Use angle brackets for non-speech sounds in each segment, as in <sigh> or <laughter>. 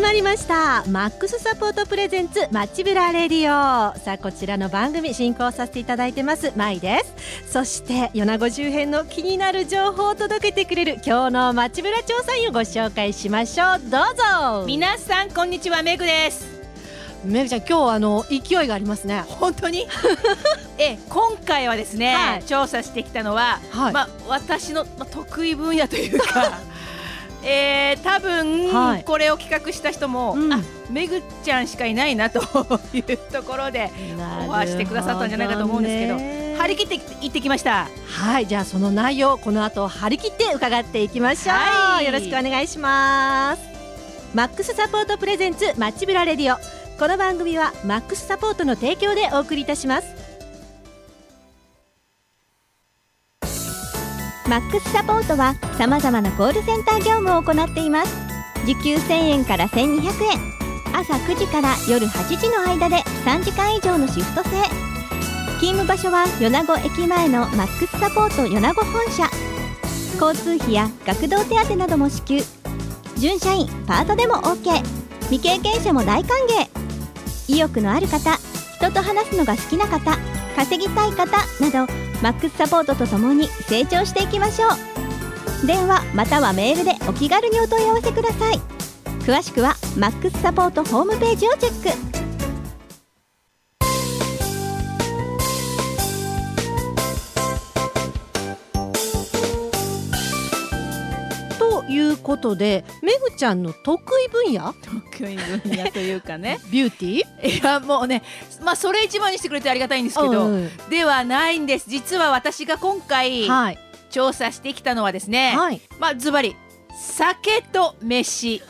始まりました。マックスサポートプレゼンツマッチブラレディオ。さあこちらの番組進行させていただいてますまいです。そして米子周辺の気になる情報を届けてくれる今日のマッチブラ調査員をご紹介しましょう。どうぞ。皆さんこんにちはメグです。めぐちゃん今日あの勢いがありますね。本当に？<laughs> え今回はですね、はい、調査してきたのは、はい、まあ私の、まあ、得意分野というかえー、多分、はい、これを企画した人も、うん、あめぐちゃんしかいないなと <laughs> いうところでオファーしてくださったんじゃないかと思うんですけど張り切って行ってきました。はいじゃあその内容この後張り切って伺っていきましょう、はい、よろしくお願いします。マックスサポートプレゼンツマッチブラレディオ。この番組はマックスサポートの提供でお送りいたしますマックスサポートはさまざまなコールセンター業務を行っています。時給1000円から1200円。朝9時から夜8時の間で3時間以上のシフト制。勤務場所は米子駅前のマックスサポート米子本社。交通費や学童手当なども支給。準社員パートでも OK 未経験者も大歓迎。意欲のある方人と話すのが好きな方稼ぎたい方などマックスサポートとともに成長していきましょう。電話またはメールでお気軽にお問い合わせください。詳しくはマックスサポートホームページをチェック。いうことでめぐちゃんの得意分野？得意分野というかね。ビューティーいやもうねまあそれ一番にしてくれてありがたいんですけど、うん、ではないんです。実は私が今回、はい、調査してきたのはですね、はい、まあズバリ酒と飯。<laughs> い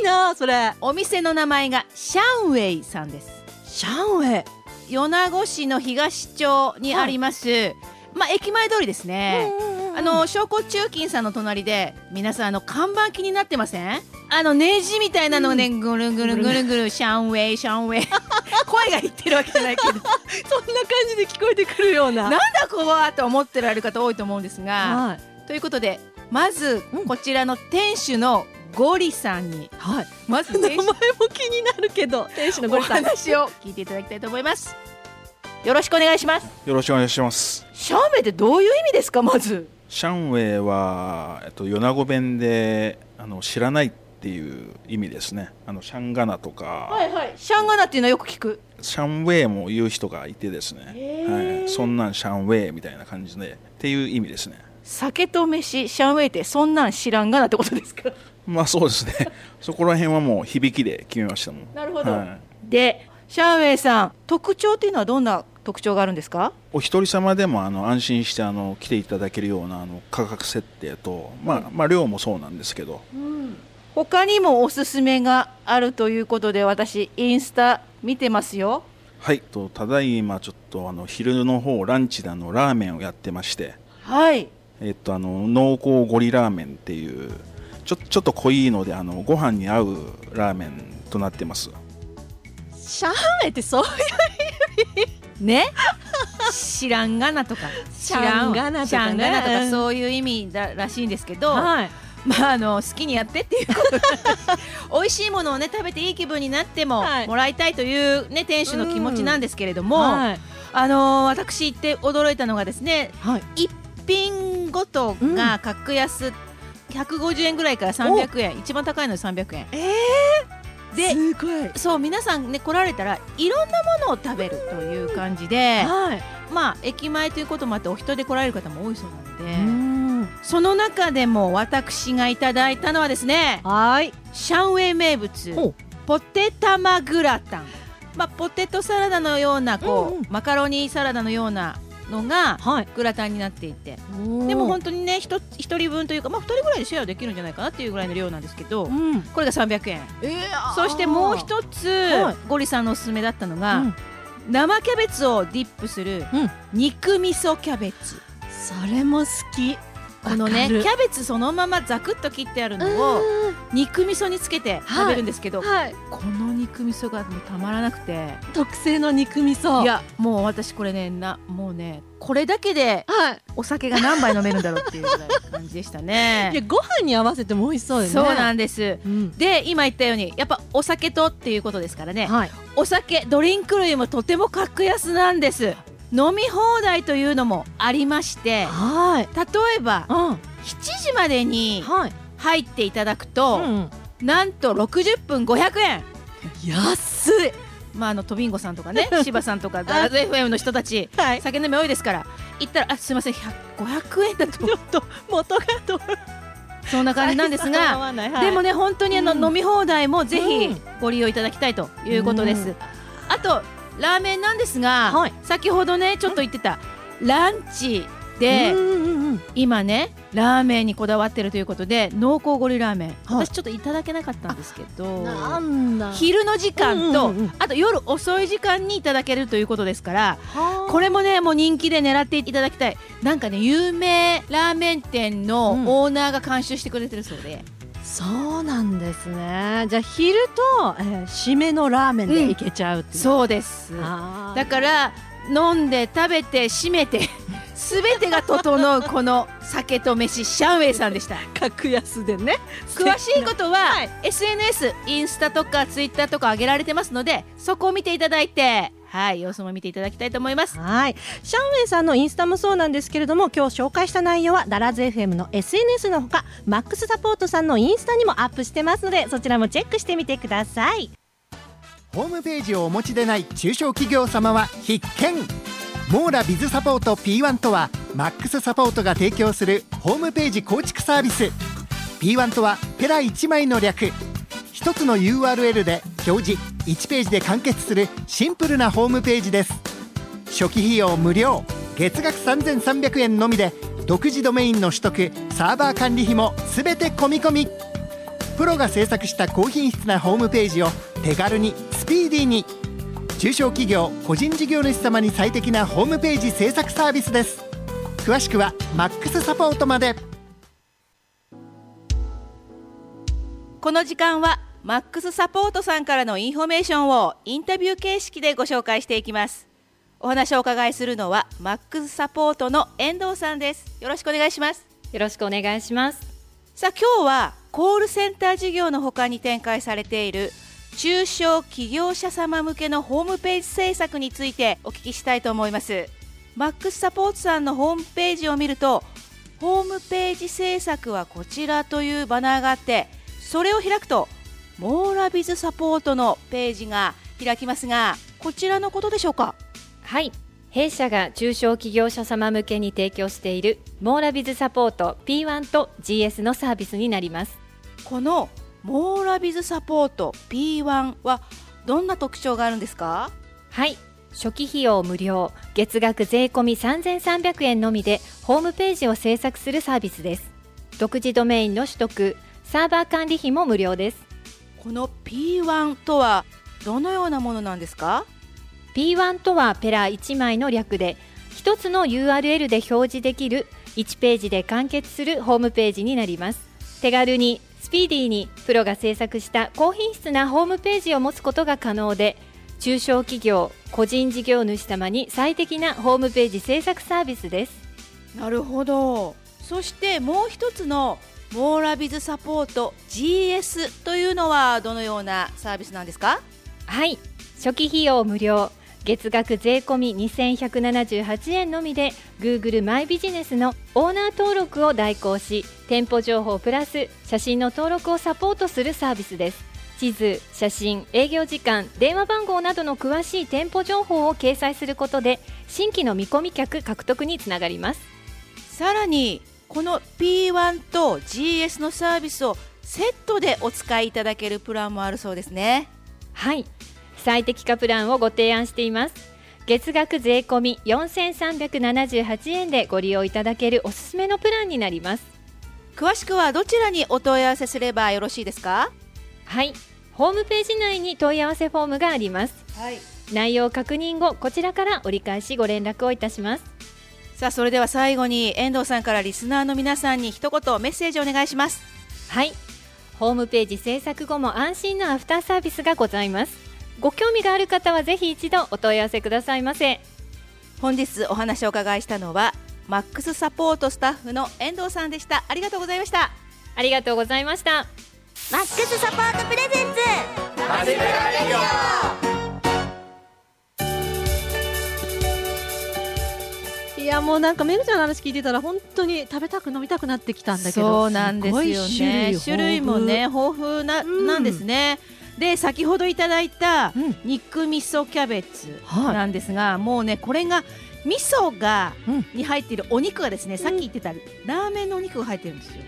いなそれ。お店の名前がシャンウェイさんです。シャンウェイ。米子市の東町にあります、はい、まあ駅前通りですね、うんうんあの証拠中金さんの隣で皆さんあの看板気になってません？あのネジみたいなのね、ぐるぐるぐるぐるシャンウェイシャンウェイ。<laughs> 声が言ってるわけじゃないけど。<laughs> そんな感じで聞こえてくるような。なんだこわと思ってられる方多いと思うんですが、はい、ということでまずこちらの店主のゴリさんに、はい、まず名前も気になるけど店主のゴリさん。話を聞いていただきたいと思います。よろしくお願いします。よろしくお願いします。シャンウェイってどういう意味ですかまずシャンウェイは、えっと、米子弁であの知らないっていう意味ですね。あのシャンガナとか。はいはい。シャンガナっていうのはよく聞く。シャンウェイも言う人がいてですね、はい、そんなんシャンウェイみたいな感じで。っていう意味ですね。酒と飯シャンウェイってそんなん知らんがなってことですか？<laughs> まあそうですね。<laughs> そこら辺はもう響きで決めましたもん。なるほど、はい、でシャンウェイさん特徴っていうのはどんな特徴があるんですか？お一人様でもあの安心してあの来ていただけるようなあの価格設定と、まあ、まあ量もそうなんですけど、うん、他にもおすすめがあるということで私インスタ見てますよ。はい。とただいまちょっとあの昼の方ランチであのラーメンをやってまして。はい。えっとあの濃厚ゴリラーメンっていうちょちょっと濃いのであのご飯に合うラーメンとなってます。シャーメンってそういう意味？ね。知らんがなとか。知らんがなとか,、ね、とかそういう意味だらしいんですけど、はい、まあ、あの好きにやってっていうこと。<laughs> 美味しいものをね食べていい気分になってももらいたいというね店主の気持ちなんですけれども、はい、あの私言って驚いたのがですね、はい、一品ごとが格安150円ぐらいから300円。一番高いので300円。えー？でそう皆さんね来られたらいろんなものを食べるという感じで、はい、まあ駅前ということもあってお人で来られる方も多いそうなのでその中でも私がいただいたのはですねはい。シャンウェイ名物ポテタマグラタン、まあ、ポテトサラダのようなこう、うんうん、マカロニサラダのようなのがグラタンになっていて、はい、でも本当にね 1, 1人分というか、まあ、2人ぐらいでシェアできるんじゃないかなっていうぐらいの量なんですけど、うん、これが300円、えー、そしてもう一つ、はい、ゴリさんのおすすめだったのが、うん、生キャベツをディップする肉味噌キャベツ、それも好きこのねキャベツそのままザクッと切ってあるのを肉味噌につけて食べるんですけど、はい。はい、この肉味噌がもうたまらなくて。特製の肉味噌。いやもう私これねなもうねこれだけでお酒が何杯飲めるんだろうっていう感じでしたね。<laughs> いやご飯に合わせても美味しそうですね。そうなんです、うん、で今言ったようにやっぱお酒とっていうことですからね、はい、お酒ドリンク類もとても格安なんです飲み放題というのもありまして、はい、例えば、うん、7時までに入っていただくと、はい、なんと60分500円。安い。まあ、あのトビンゴさんとかね <laughs> 柴さんとかガラズ FM の人たち、はい、酒飲み多いですから行ったらあすみません500円だと。ちょっと元がとそんな感じなんですが、はい、でもね本当にあの、うん、飲み放題もぜひご利用いただきたいということです。うん、あとラーメンなんですが、はい、先ほどねちょっと言ってたランチで、今ねラーメンにこだわってるということで濃厚ゴリラーメン、はい、私ちょっといただけなかったんですけど昼の時間と、あと夜遅い時間にいただけるということですからこれもねもう人気で狙っていただきたい。なんかね有名ラーメン店のオーナーが監修してくれてるそうで。うんそうなんですね。じゃあ昼と、えー、締めのラーメンでいけちゃう、う。ん、そうです。だから飲んで食べて締めてすべてが整うこの酒と飯シャンウェイさんでした。格安でね。詳しいことは、はい、SNS インスタとかツイッターとか上げられてますのでそこを見ていただいてはい様子も見ていただきたいと思います。はい。シャンウェイさんのインスタもそうなんですけれども今日紹介した内容はダラズ FM の SNS のほかマックスサポートさんのインスタにもアップしてますのでそちらもチェックしてみてください。ホームページをお持ちでない中小企業様は必見モーラビズサポート P1 とはマックスサポートが提供するホームページ構築サービス。P1 とはペラ1枚の略。一つの URL で表示1ページで完結するシンプルなホームページです。初期費用無料月額3300円のみで独自ドメインの取得サーバー管理費も全て込み込み。プロが制作した高品質なホームページを手軽にスピーディーに。中小企業個人事業主様に最適なホームページ制作サービスです。詳しくはマックスサポートまで。この時間はマックスサポートさんからのインフォメーションをインタビュー形式でご紹介していきます。お話をお伺いするのはマックスサポートの遠藤さんです。よろしくお願いします。よろしくお願いします。さあ今日はコールセンター事業のほかに展開されている中小企業者様向けのホームページ制作についてお聞きしたいと思います。マックスサポートさんのホームページを見るとホームページ制作はこちらというバナーがあってそれを開くとモーラビズサポートのページが開きますがこちらのことでしょうか？はい。弊社が中小企業者様向けに提供しているモーラビズサポート P1 と GS のサービスになります。このモーラビズサポート P1 はどんな特徴があるんですか？はい。初期費用無料月額税込3300円のみでホームページを制作するサービスです。独自ドメインの取得サーバー管理費も無料です。この P1 とはどのようなものなんですか？P1 とはペラ1枚の略で1つの URL で表示できる1ページで完結するホームページになります。手軽にスピーディーにプロが制作した高品質なホームページを持つことが可能で中小企業個人事業主様に最適なホームページ制作サービスです。なるほど。そしてもう一つのモーラビズサポート GS というのはどのようなサービスなんですか？はい。初期費用無料月額税込2178円のみで Google マイビジネスのオーナー登録を代行し店舗情報プラス写真の登録をサポートするサービスです。地図、写真、営業時間、電話番号などの詳しい店舗情報を掲載することで新規の見込み客獲得につながります。さらにこの P1 と GS のサービスをセットでお使いいただけるプランもあるそうですね。はい最適化プランをご提案しています。月額税込4378円でご利用いただけるおすすめのプランになります。詳しくはどちらにお問い合わせすればよろしいですか？はい。ホームページ内に問い合わせフォームがあります、はい、内容確認後こちらから折り返しご連絡をいたします。さあそれでは最後に遠藤さんからリスナーの皆さんに一言メッセージお願いします。はい。ホームページ制作後も安心のアフターサービスがございますご興味がある方はぜひ一度お問い合わせくださいませ。本日お話をお伺いしたのはマックスサポートスタッフの遠藤さんでした。ありがとうございました。ありがとうございました。マックスサポートプレゼンツいやもうなんかめぐちゃんの話聞いてたら本当に食べたく飲みたくなってきたんだけどそうなんですよね。種類もね豊富な,、うん。なんですねで先ほどいただいたうん。肉味噌キャベツはい。なんですが、もうねこれが味噌が、うん。に入っているお肉がですねさっき言ってたラーメンのお肉が入ってるんですよ。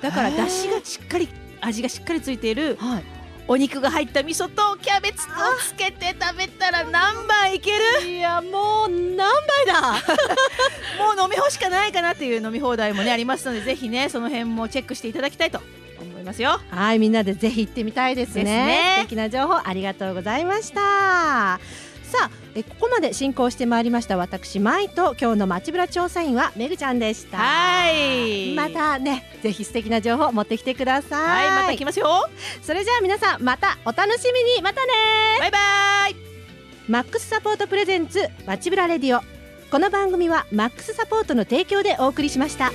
だからへー。出汁がしっかり味がしっかりついているはい。お肉が入った味噌とキャベツとつけて食べたら何杯いける？いやもう何杯だ？<laughs> もう飲み干しかないかなっていう飲み放題もねありますのでぜひねその辺もチェックしていただきたいと思いますよ。はいみんなでぜひ行ってみたいですね。ですね。素敵な情報ありがとうございました。さあえここまで進行してまいりました私舞と今日の街ブラ調査員はめぐちゃんでした。はい。またねぜひ素敵な情報持ってきてください。はいまた来ますよ。それじゃあ皆さんまたお楽しみに。またね。バイバイ。マックスサポートプレゼンツ街ブラレディオ。この番組はマックスサポートの提供でお送りしました。